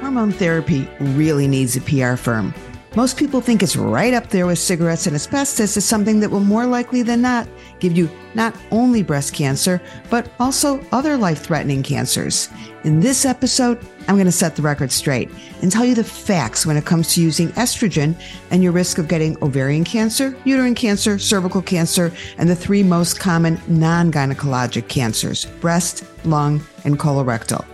Hormone therapy really needs a PR firm. Most people think it's right up there with cigarettes and asbestos as something that will more likely than not give you not only breast cancer, but also other life threatening cancers. In this episode, I'm going to set the record straight and tell you the facts when it comes to using estrogen and your risk of getting ovarian cancer, uterine cancer, cervical cancer, and the three most common non gynecologic cancers breast, lung, and colorectal.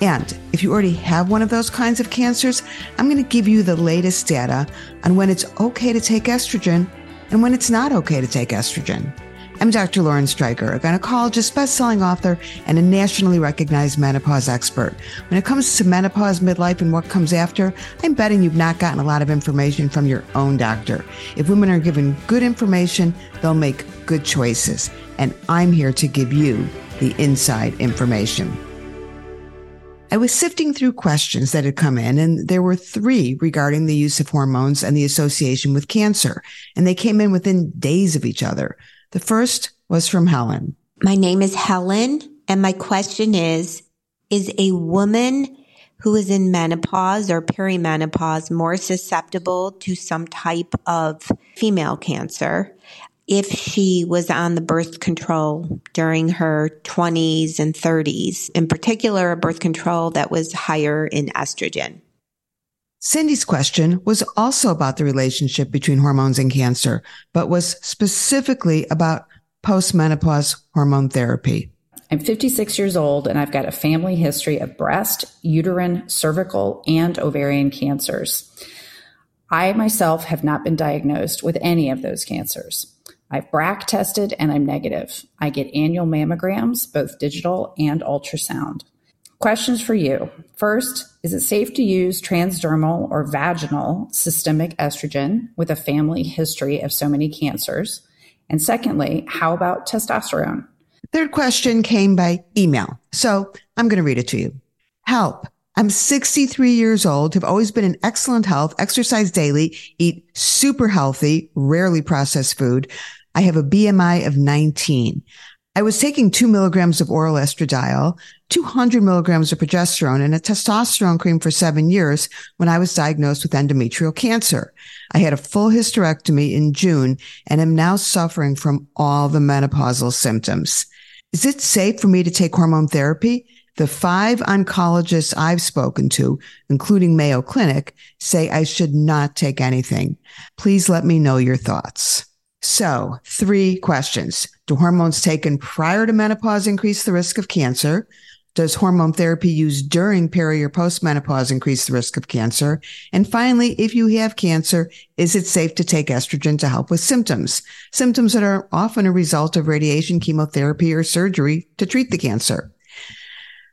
And if you already have one of those kinds of cancers, I'm going to give you the latest data on when it's okay to take estrogen and when it's not okay to take estrogen. I'm Dr. Lauren Streicher, a gynecologist, best-selling author, and a nationally recognized menopause expert. When it comes to menopause, midlife, and what comes after, I'm betting you've not gotten a lot of information from your own doctor. If women are given good information, they'll make good choices. And I'm here to give you the inside information. I was sifting through questions that had come in, and there were three regarding the use of hormones and the association with cancer. And they came in within days of each other. The first was from Helen. My name is Helen, and my question is Is a woman who is in menopause or perimenopause more susceptible to some type of female cancer? If she was on the birth control during her 20s and 30s, in particular, a birth control that was higher in estrogen. Cindy's question was also about the relationship between hormones and cancer, but was specifically about postmenopause hormone therapy. I'm 56 years old and I've got a family history of breast, uterine, cervical, and ovarian cancers. I myself have not been diagnosed with any of those cancers. I've BRCA tested and I'm negative. I get annual mammograms, both digital and ultrasound. Questions for you. First, is it safe to use transdermal or vaginal systemic estrogen with a family history of so many cancers? And secondly, how about testosterone? Third question came by email. So I'm going to read it to you. Help. I'm 63 years old, have always been in excellent health, exercise daily, eat super healthy, rarely processed food. I have a BMI of 19. I was taking two milligrams of oral estradiol, 200 milligrams of progesterone, and a testosterone cream for seven years when I was diagnosed with endometrial cancer. I had a full hysterectomy in June and am now suffering from all the menopausal symptoms. Is it safe for me to take hormone therapy? The five oncologists I've spoken to, including Mayo Clinic, say I should not take anything. Please let me know your thoughts. So, three questions. Do hormones taken prior to menopause increase the risk of cancer? Does hormone therapy used during peri or postmenopause increase the risk of cancer? And finally, if you have cancer, is it safe to take estrogen to help with symptoms? Symptoms that are often a result of radiation, chemotherapy, or surgery to treat the cancer.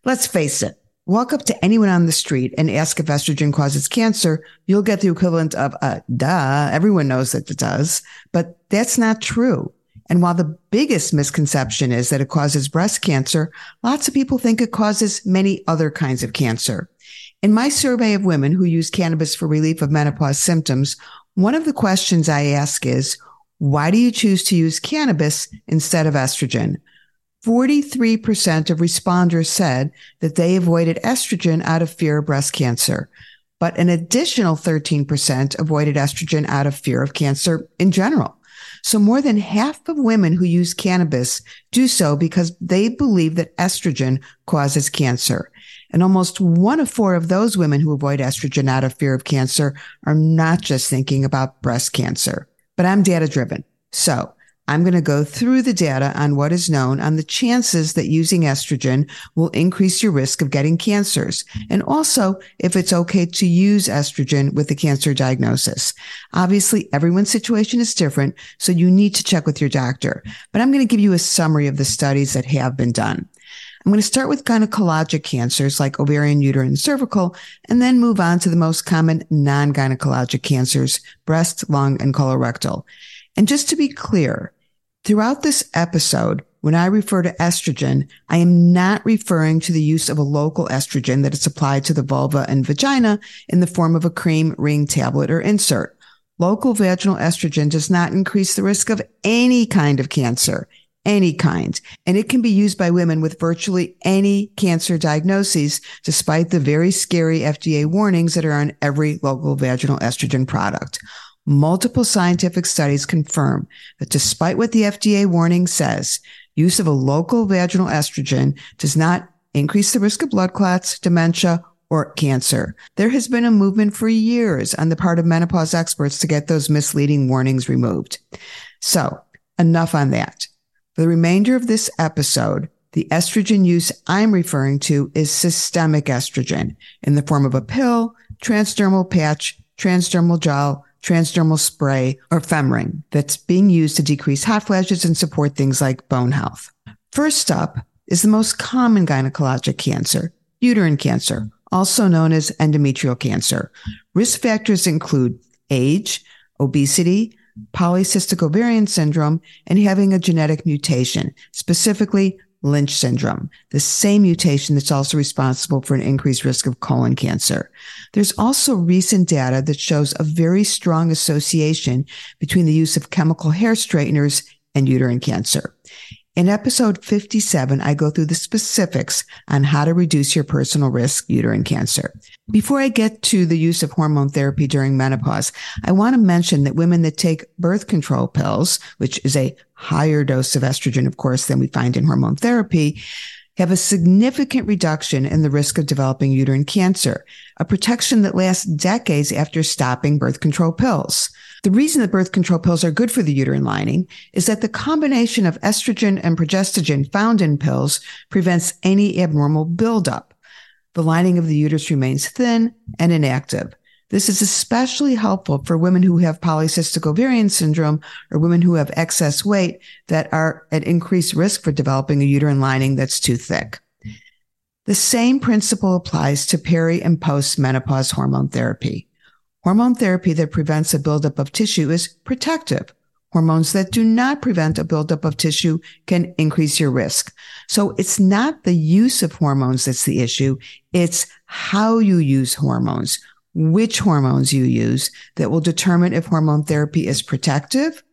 Let's face it. Walk up to anyone on the street and ask if estrogen causes cancer. You'll get the equivalent of, uh, duh. Everyone knows that it does, but that's not true. And while the biggest misconception is that it causes breast cancer, lots of people think it causes many other kinds of cancer. In my survey of women who use cannabis for relief of menopause symptoms, one of the questions I ask is, why do you choose to use cannabis instead of estrogen? 43% of responders said that they avoided estrogen out of fear of breast cancer, but an additional 13% avoided estrogen out of fear of cancer in general. So more than half of women who use cannabis do so because they believe that estrogen causes cancer. And almost one of four of those women who avoid estrogen out of fear of cancer are not just thinking about breast cancer. But I'm data driven. So I'm going to go through the data on what is known on the chances that using estrogen will increase your risk of getting cancers and also if it's okay to use estrogen with a cancer diagnosis. Obviously, everyone's situation is different, so you need to check with your doctor. But I'm going to give you a summary of the studies that have been done. I'm going to start with gynecologic cancers like ovarian, uterine, cervical, and then move on to the most common non-gynecologic cancers, breast, lung, and colorectal. And just to be clear, Throughout this episode, when I refer to estrogen, I am not referring to the use of a local estrogen that is applied to the vulva and vagina in the form of a cream, ring, tablet, or insert. Local vaginal estrogen does not increase the risk of any kind of cancer, any kind, and it can be used by women with virtually any cancer diagnoses, despite the very scary FDA warnings that are on every local vaginal estrogen product. Multiple scientific studies confirm that despite what the FDA warning says, use of a local vaginal estrogen does not increase the risk of blood clots, dementia, or cancer. There has been a movement for years on the part of menopause experts to get those misleading warnings removed. So enough on that. For the remainder of this episode, the estrogen use I'm referring to is systemic estrogen in the form of a pill, transdermal patch, transdermal gel, transdermal spray, or femring that's being used to decrease hot flashes and support things like bone health. First up is the most common gynecologic cancer, uterine cancer, also known as endometrial cancer. Risk factors include age, obesity, polycystic ovarian syndrome, and having a genetic mutation, specifically Lynch syndrome, the same mutation that's also responsible for an increased risk of colon cancer. There's also recent data that shows a very strong association between the use of chemical hair straighteners and uterine cancer. In episode 57, I go through the specifics on how to reduce your personal risk uterine cancer. Before I get to the use of hormone therapy during menopause, I want to mention that women that take birth control pills, which is a higher dose of estrogen, of course, than we find in hormone therapy, have a significant reduction in the risk of developing uterine cancer, a protection that lasts decades after stopping birth control pills. The reason that birth control pills are good for the uterine lining is that the combination of estrogen and progestogen found in pills prevents any abnormal buildup. The lining of the uterus remains thin and inactive. This is especially helpful for women who have polycystic ovarian syndrome or women who have excess weight that are at increased risk for developing a uterine lining that's too thick. The same principle applies to peri and post menopause hormone therapy. Hormone therapy that prevents a buildup of tissue is protective. Hormones that do not prevent a buildup of tissue can increase your risk. So it's not the use of hormones that's the issue. It's how you use hormones which hormones you use that will determine if hormone therapy is protective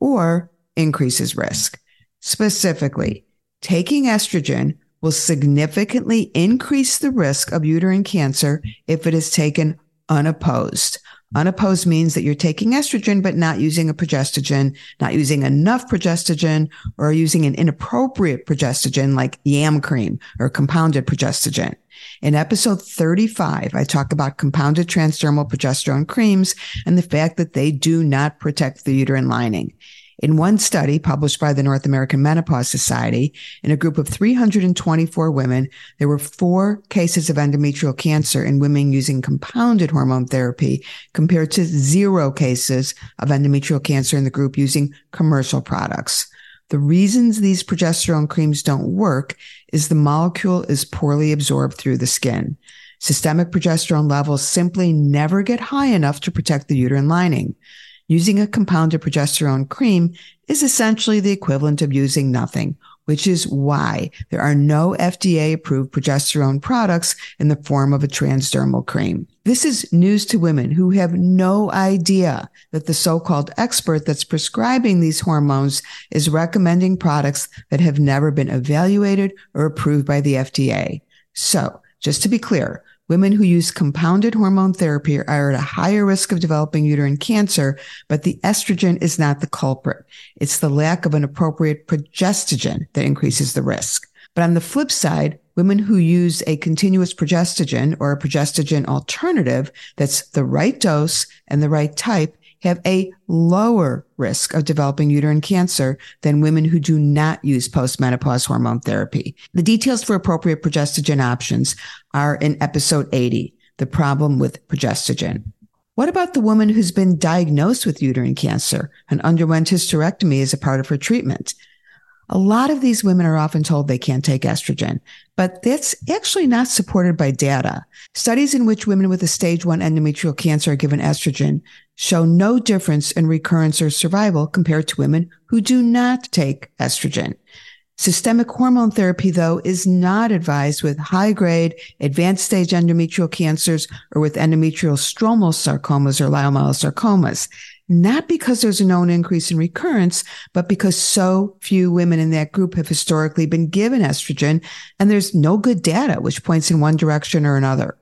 or increases risk. Specifically, taking estrogen will significantly increase the risk of uterine cancer if it is taken unopposed. Unopposed means that you're taking estrogen, but not using a progestogen, not using enough progestogen, or using an inappropriate progestogen like yam cream or compounded progestogen. In episode 35, I talk about compounded transdermal progesterone creams and the fact that they do not protect the uterine lining. In one study published by the North American Menopause Society, in a group of 324 women, there were four cases of endometrial cancer in women using compounded hormone therapy compared to zero cases of endometrial cancer in the group using commercial products. The reasons these progesterone creams don't work is the molecule is poorly absorbed through the skin. Systemic progesterone levels simply never get high enough to protect the uterine lining. Using a compounded progesterone cream is essentially the equivalent of using nothing which is why there are no FDA approved progesterone products in the form of a transdermal cream. This is news to women who have no idea that the so-called expert that's prescribing these hormones is recommending products that have never been evaluated or approved by the FDA. So just to be clear, Women who use compounded hormone therapy are at a higher risk of developing uterine cancer, but the estrogen is not the culprit. It's the lack of an appropriate progestogen that increases the risk. But on the flip side, women who use a continuous progestogen or a progestogen alternative that's the right dose and the right type have a lower risk of developing uterine cancer than women who do not use postmenopause hormone therapy. The details for appropriate progestogen options are in episode 80, the problem with progestogen. What about the woman who's been diagnosed with uterine cancer and underwent hysterectomy as a part of her treatment? A lot of these women are often told they can't take estrogen, but that's actually not supported by data. Studies in which women with a stage one endometrial cancer are given estrogen show no difference in recurrence or survival compared to women who do not take estrogen. Systemic hormone therapy, though, is not advised with high grade advanced stage endometrial cancers or with endometrial stromal sarcomas or leiomyosarcomas. not because there's a known increase in recurrence, but because so few women in that group have historically been given estrogen and there's no good data which points in one direction or another.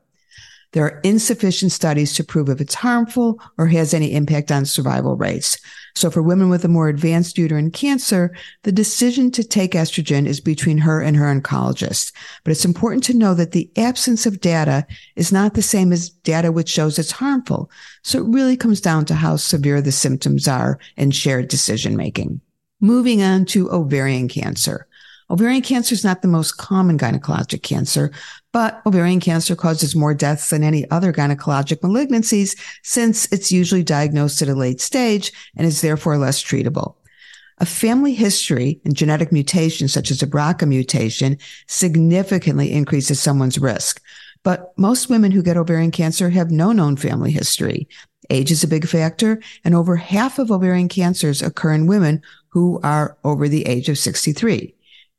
There are insufficient studies to prove if it's harmful or has any impact on survival rates. So for women with a more advanced uterine cancer, the decision to take estrogen is between her and her oncologist. But it's important to know that the absence of data is not the same as data which shows it's harmful. So it really comes down to how severe the symptoms are and shared decision making. Moving on to ovarian cancer. Ovarian cancer is not the most common gynecologic cancer, but ovarian cancer causes more deaths than any other gynecologic malignancies since it's usually diagnosed at a late stage and is therefore less treatable. A family history and genetic mutation such as a BRCA mutation significantly increases someone's risk. But most women who get ovarian cancer have no known family history. Age is a big factor, and over half of ovarian cancers occur in women who are over the age of 63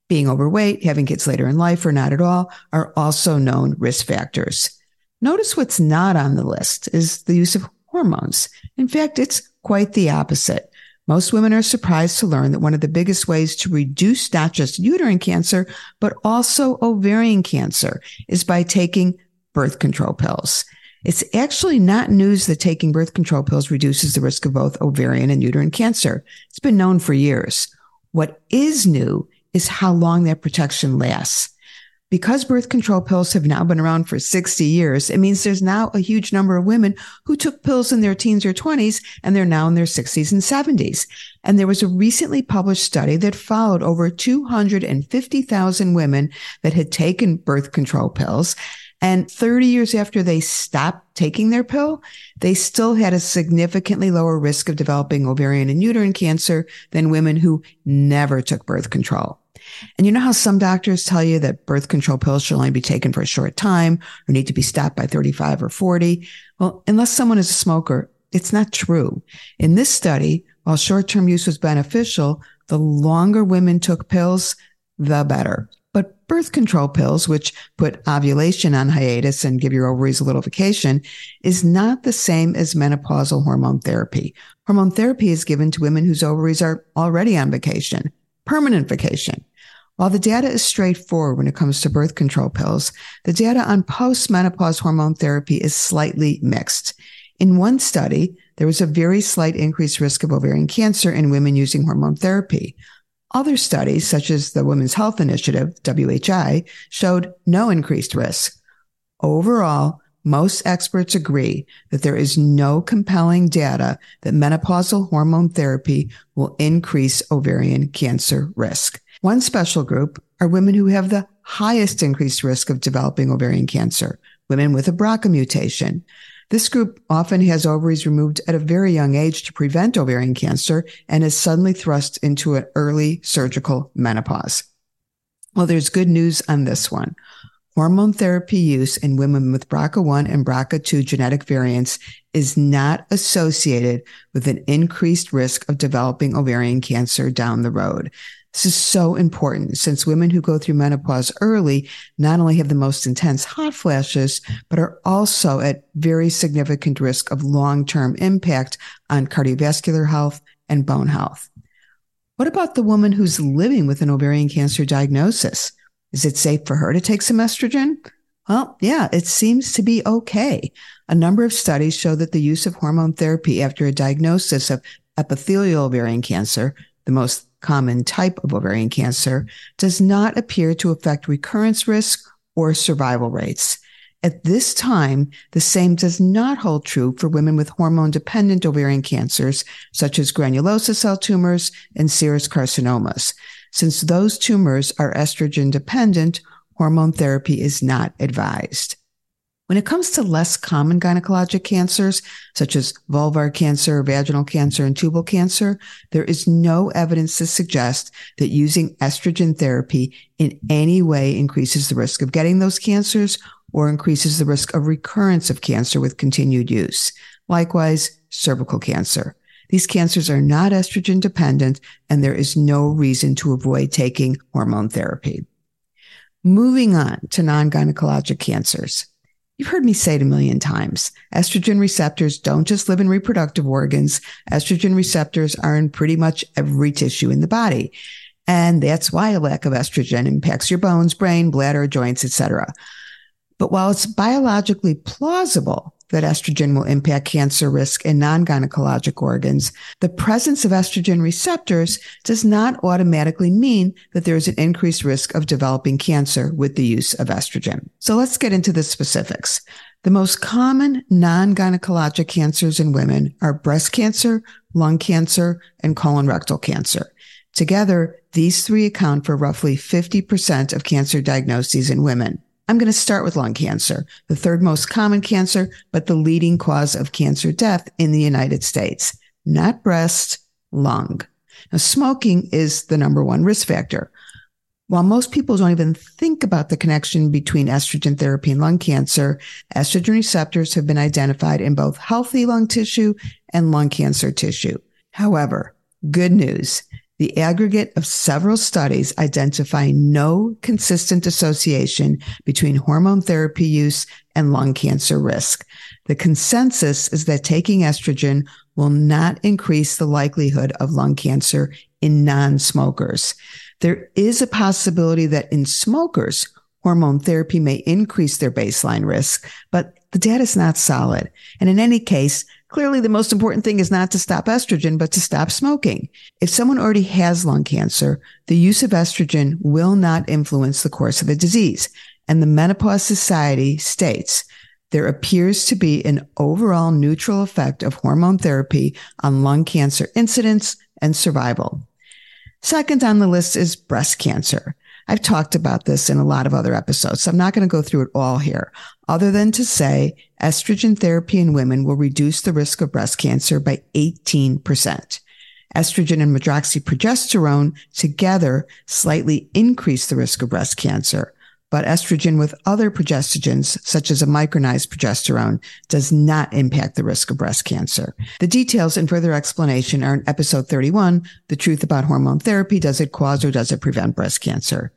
being overweight, having kids later in life or not at all are also known risk factors. Notice what's not on the list is the use of hormones. In fact, it's quite the opposite. Most women are surprised to learn that one of the biggest ways to reduce not just uterine cancer, but also ovarian cancer is by taking birth control pills. It's actually not news that taking birth control pills reduces the risk of both ovarian and uterine cancer. It's been known for years. What is new is how long that protection lasts. Because birth control pills have now been around for 60 years, it means there's now a huge number of women who took pills in their teens or 20s and they're now in their 60s and 70s. And there was a recently published study that followed over 250,000 women that had taken birth control pills. And 30 years after they stopped taking their pill, they still had a significantly lower risk of developing ovarian and uterine cancer than women who never took birth control. And you know how some doctors tell you that birth control pills should only be taken for a short time or need to be stopped by 35 or 40? Well, unless someone is a smoker, it's not true. In this study, while short-term use was beneficial, the longer women took pills, the better. But birth control pills, which put ovulation on hiatus and give your ovaries a little vacation, is not the same as menopausal hormone therapy. Hormone therapy is given to women whose ovaries are already on vacation, permanent vacation. While the data is straightforward when it comes to birth control pills, the data on postmenopause hormone therapy is slightly mixed. In one study, there was a very slight increased risk of ovarian cancer in women using hormone therapy. Other studies, such as the Women's Health Initiative, WHI, showed no increased risk. Overall, most experts agree that there is no compelling data that menopausal hormone therapy will increase ovarian cancer risk. One special group are women who have the highest increased risk of developing ovarian cancer, women with a BRCA mutation. This group often has ovaries removed at a very young age to prevent ovarian cancer and is suddenly thrust into an early surgical menopause. Well, there's good news on this one. Hormone therapy use in women with BRCA1 and BRCA2 genetic variants is not associated with an increased risk of developing ovarian cancer down the road. This is so important since women who go through menopause early not only have the most intense hot flashes, but are also at very significant risk of long-term impact on cardiovascular health and bone health. What about the woman who's living with an ovarian cancer diagnosis? Is it safe for her to take some estrogen? Well, yeah, it seems to be okay. A number of studies show that the use of hormone therapy after a diagnosis of epithelial ovarian cancer, the most common type of ovarian cancer, does not appear to affect recurrence risk or survival rates. At this time, the same does not hold true for women with hormone dependent ovarian cancers, such as granulosa cell tumors and serous carcinomas. Since those tumors are estrogen dependent, hormone therapy is not advised. When it comes to less common gynecologic cancers, such as vulvar cancer, vaginal cancer, and tubal cancer, there is no evidence to suggest that using estrogen therapy in any way increases the risk of getting those cancers or increases the risk of recurrence of cancer with continued use. Likewise, cervical cancer. These cancers are not estrogen dependent, and there is no reason to avoid taking hormone therapy. Moving on to non gynecologic cancers. You've heard me say it a million times. Estrogen receptors don't just live in reproductive organs. Estrogen receptors are in pretty much every tissue in the body. And that's why a lack of estrogen impacts your bones, brain, bladder, joints, etc. But while it's biologically plausible that estrogen will impact cancer risk in non-gynecologic organs, the presence of estrogen receptors does not automatically mean that there is an increased risk of developing cancer with the use of estrogen. So let's get into the specifics. The most common non-gynecologic cancers in women are breast cancer, lung cancer, and colon rectal cancer. Together, these three account for roughly 50% of cancer diagnoses in women. I'm going to start with lung cancer, the third most common cancer, but the leading cause of cancer death in the United States. Not breast, lung. Now, smoking is the number one risk factor. While most people don't even think about the connection between estrogen therapy and lung cancer, estrogen receptors have been identified in both healthy lung tissue and lung cancer tissue. However, good news the aggregate of several studies identify no consistent association between hormone therapy use and lung cancer risk. The consensus is that taking estrogen will not increase the likelihood of lung cancer in non-smokers. There is a possibility that in smokers, hormone therapy may increase their baseline risk, but the data is not solid. And in any case, Clearly, the most important thing is not to stop estrogen, but to stop smoking. If someone already has lung cancer, the use of estrogen will not influence the course of the disease. And the Menopause Society states there appears to be an overall neutral effect of hormone therapy on lung cancer incidence and survival. Second on the list is breast cancer. I've talked about this in a lot of other episodes, so I'm not going to go through it all here, other than to say estrogen therapy in women will reduce the risk of breast cancer by 18%. Estrogen and medroxyprogesterone together slightly increase the risk of breast cancer but estrogen with other progestogens, such as a micronized progesterone, does not impact the risk of breast cancer. The details and further explanation are in episode 31, The Truth About Hormone Therapy. Does it cause or does it prevent breast cancer?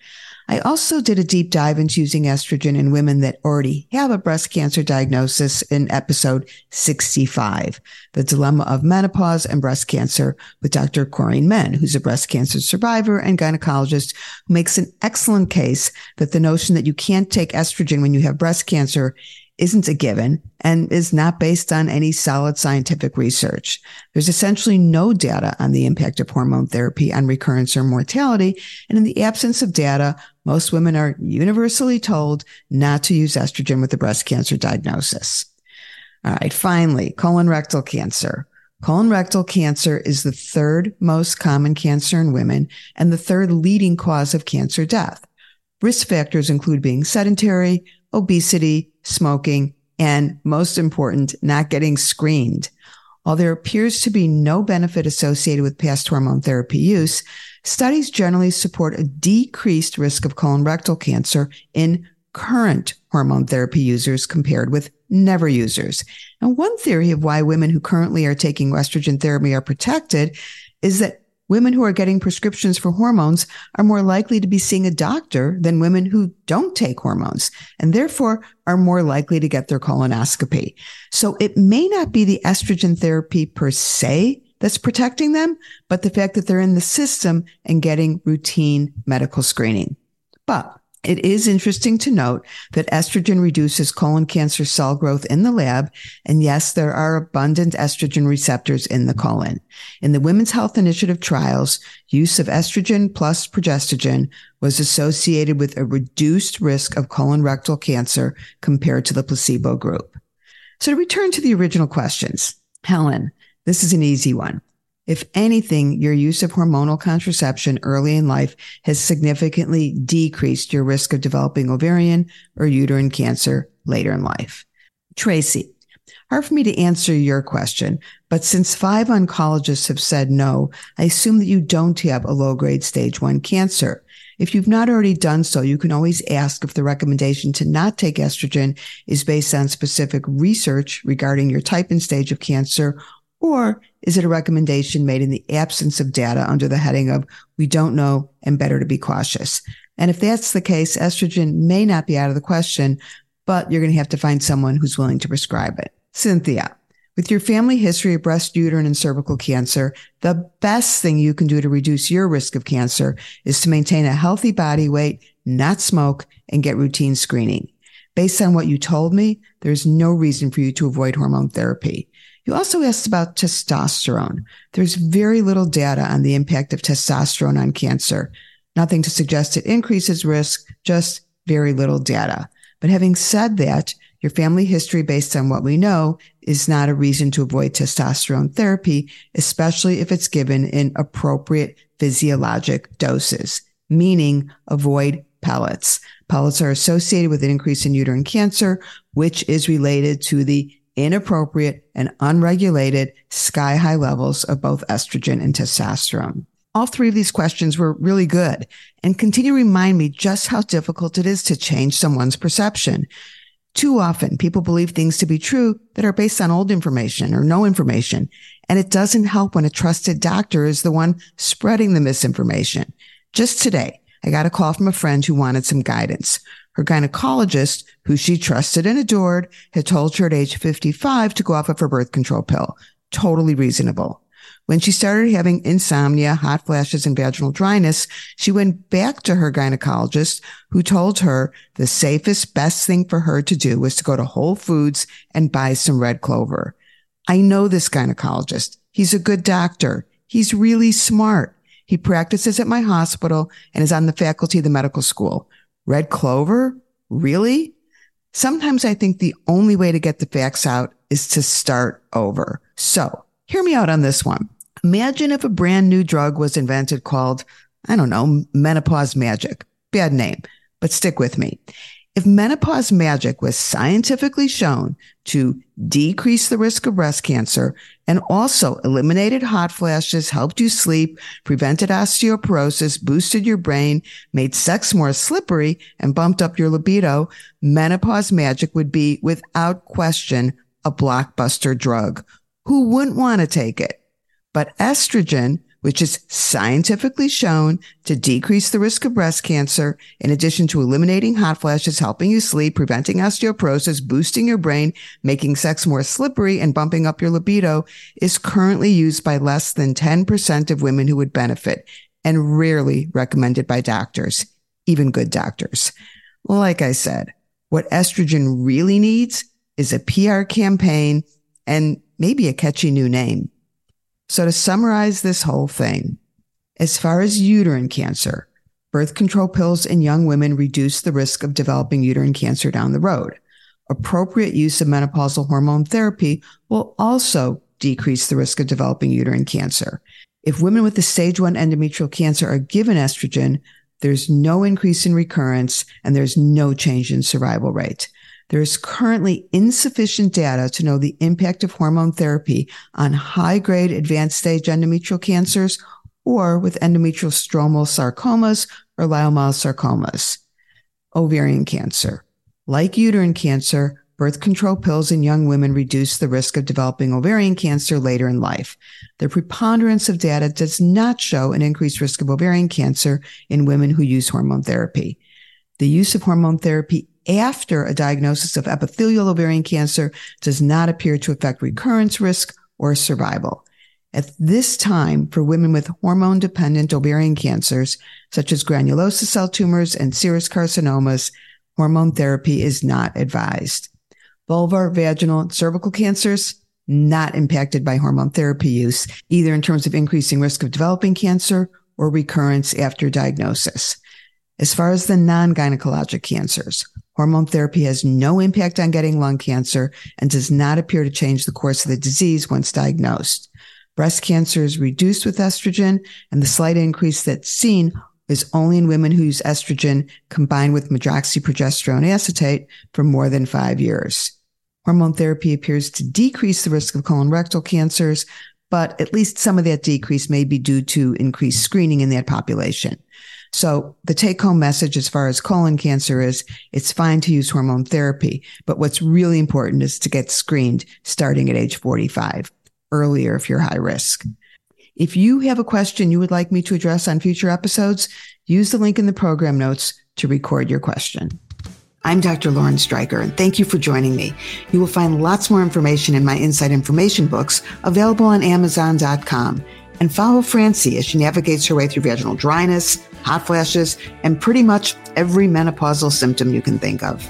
I also did a deep dive into using estrogen in women that already have a breast cancer diagnosis in episode 65, The Dilemma of Menopause and Breast Cancer with Dr. Corinne Menn, who's a breast cancer survivor and gynecologist who makes an excellent case that the notion that you can't take estrogen when you have breast cancer isn't a given and is not based on any solid scientific research. There's essentially no data on the impact of hormone therapy on recurrence or mortality. And in the absence of data, most women are universally told not to use estrogen with a breast cancer diagnosis. All right. Finally, colon rectal cancer. Colon rectal cancer is the third most common cancer in women and the third leading cause of cancer death. Risk factors include being sedentary, obesity, smoking, and most important, not getting screened. While there appears to be no benefit associated with past hormone therapy use, studies generally support a decreased risk of colon rectal cancer in current hormone therapy users compared with never users. And one theory of why women who currently are taking estrogen therapy are protected is that women who are getting prescriptions for hormones are more likely to be seeing a doctor than women who don't take hormones and therefore are more likely to get their colonoscopy. So it may not be the estrogen therapy per se that's protecting them, but the fact that they're in the system and getting routine medical screening. But it is interesting to note that estrogen reduces colon cancer cell growth in the lab. And yes, there are abundant estrogen receptors in the colon. In the Women's Health Initiative trials, use of estrogen plus progestogen was associated with a reduced risk of colon rectal cancer compared to the placebo group. So to return to the original questions, Helen, this is an easy one. If anything, your use of hormonal contraception early in life has significantly decreased your risk of developing ovarian or uterine cancer later in life. Tracy, hard for me to answer your question, but since five oncologists have said no, I assume that you don't have a low grade stage one cancer. If you've not already done so, you can always ask if the recommendation to not take estrogen is based on specific research regarding your type and stage of cancer or is it a recommendation made in the absence of data under the heading of we don't know and better to be cautious? And if that's the case, estrogen may not be out of the question, but you're going to have to find someone who's willing to prescribe it. Cynthia, with your family history of breast, uterine, and cervical cancer, the best thing you can do to reduce your risk of cancer is to maintain a healthy body weight, not smoke, and get routine screening. Based on what you told me, there's no reason for you to avoid hormone therapy. You also asked about testosterone. There's very little data on the impact of testosterone on cancer. Nothing to suggest it increases risk, just very little data. But having said that, your family history based on what we know is not a reason to avoid testosterone therapy, especially if it's given in appropriate physiologic doses, meaning avoid pellets. Pellets are associated with an increase in uterine cancer, which is related to the inappropriate and unregulated sky high levels of both estrogen and testosterone. All three of these questions were really good and continue to remind me just how difficult it is to change someone's perception. Too often people believe things to be true that are based on old information or no information. And it doesn't help when a trusted doctor is the one spreading the misinformation. Just today, I got a call from a friend who wanted some guidance. Her gynecologist, who she trusted and adored, had told her at age 55 to go off of her birth control pill. Totally reasonable. When she started having insomnia, hot flashes, and vaginal dryness, she went back to her gynecologist who told her the safest, best thing for her to do was to go to Whole Foods and buy some red clover. I know this gynecologist. He's a good doctor. He's really smart. He practices at my hospital and is on the faculty of the medical school. Red clover? Really? Sometimes I think the only way to get the facts out is to start over. So hear me out on this one. Imagine if a brand new drug was invented called, I don't know, menopause magic. Bad name, but stick with me. If menopause magic was scientifically shown to decrease the risk of breast cancer and also eliminated hot flashes, helped you sleep, prevented osteoporosis, boosted your brain, made sex more slippery, and bumped up your libido, menopause magic would be without question a blockbuster drug. Who wouldn't want to take it? But estrogen, which is scientifically shown to decrease the risk of breast cancer, in addition to eliminating hot flashes, helping you sleep, preventing osteoporosis, boosting your brain, making sex more slippery, and bumping up your libido, is currently used by less than 10% of women who would benefit and rarely recommended by doctors, even good doctors. Like I said, what estrogen really needs is a PR campaign and maybe a catchy new name. So to summarize this whole thing, as far as uterine cancer, birth control pills in young women reduce the risk of developing uterine cancer down the road. Appropriate use of menopausal hormone therapy will also decrease the risk of developing uterine cancer. If women with the stage one endometrial cancer are given estrogen, there's no increase in recurrence and there's no change in survival rate. There is currently insufficient data to know the impact of hormone therapy on high grade advanced stage endometrial cancers or with endometrial stromal sarcomas or leiomyosarcomas. Ovarian cancer. Like uterine cancer, birth control pills in young women reduce the risk of developing ovarian cancer later in life. The preponderance of data does not show an increased risk of ovarian cancer in women who use hormone therapy. The use of hormone therapy after a diagnosis of epithelial ovarian cancer does not appear to affect recurrence risk or survival. At this time, for women with hormone dependent ovarian cancers, such as granulosa cell tumors and serous carcinomas, hormone therapy is not advised. Vulvar, vaginal, and cervical cancers, not impacted by hormone therapy use, either in terms of increasing risk of developing cancer or recurrence after diagnosis. As far as the non-gynecologic cancers, hormone therapy has no impact on getting lung cancer and does not appear to change the course of the disease once diagnosed. Breast cancer is reduced with estrogen and the slight increase that's seen is only in women who use estrogen combined with medroxyprogesterone acetate for more than five years. Hormone therapy appears to decrease the risk of colorectal cancers, but at least some of that decrease may be due to increased screening in that population. So the take home message as far as colon cancer is it's fine to use hormone therapy, but what's really important is to get screened starting at age 45 earlier if you're high risk. If you have a question you would like me to address on future episodes, use the link in the program notes to record your question. I'm Dr. Lauren Streicher, and thank you for joining me. You will find lots more information in my Inside Information books available on Amazon.com. And follow Francie as she navigates her way through vaginal dryness, hot flashes, and pretty much every menopausal symptom you can think of.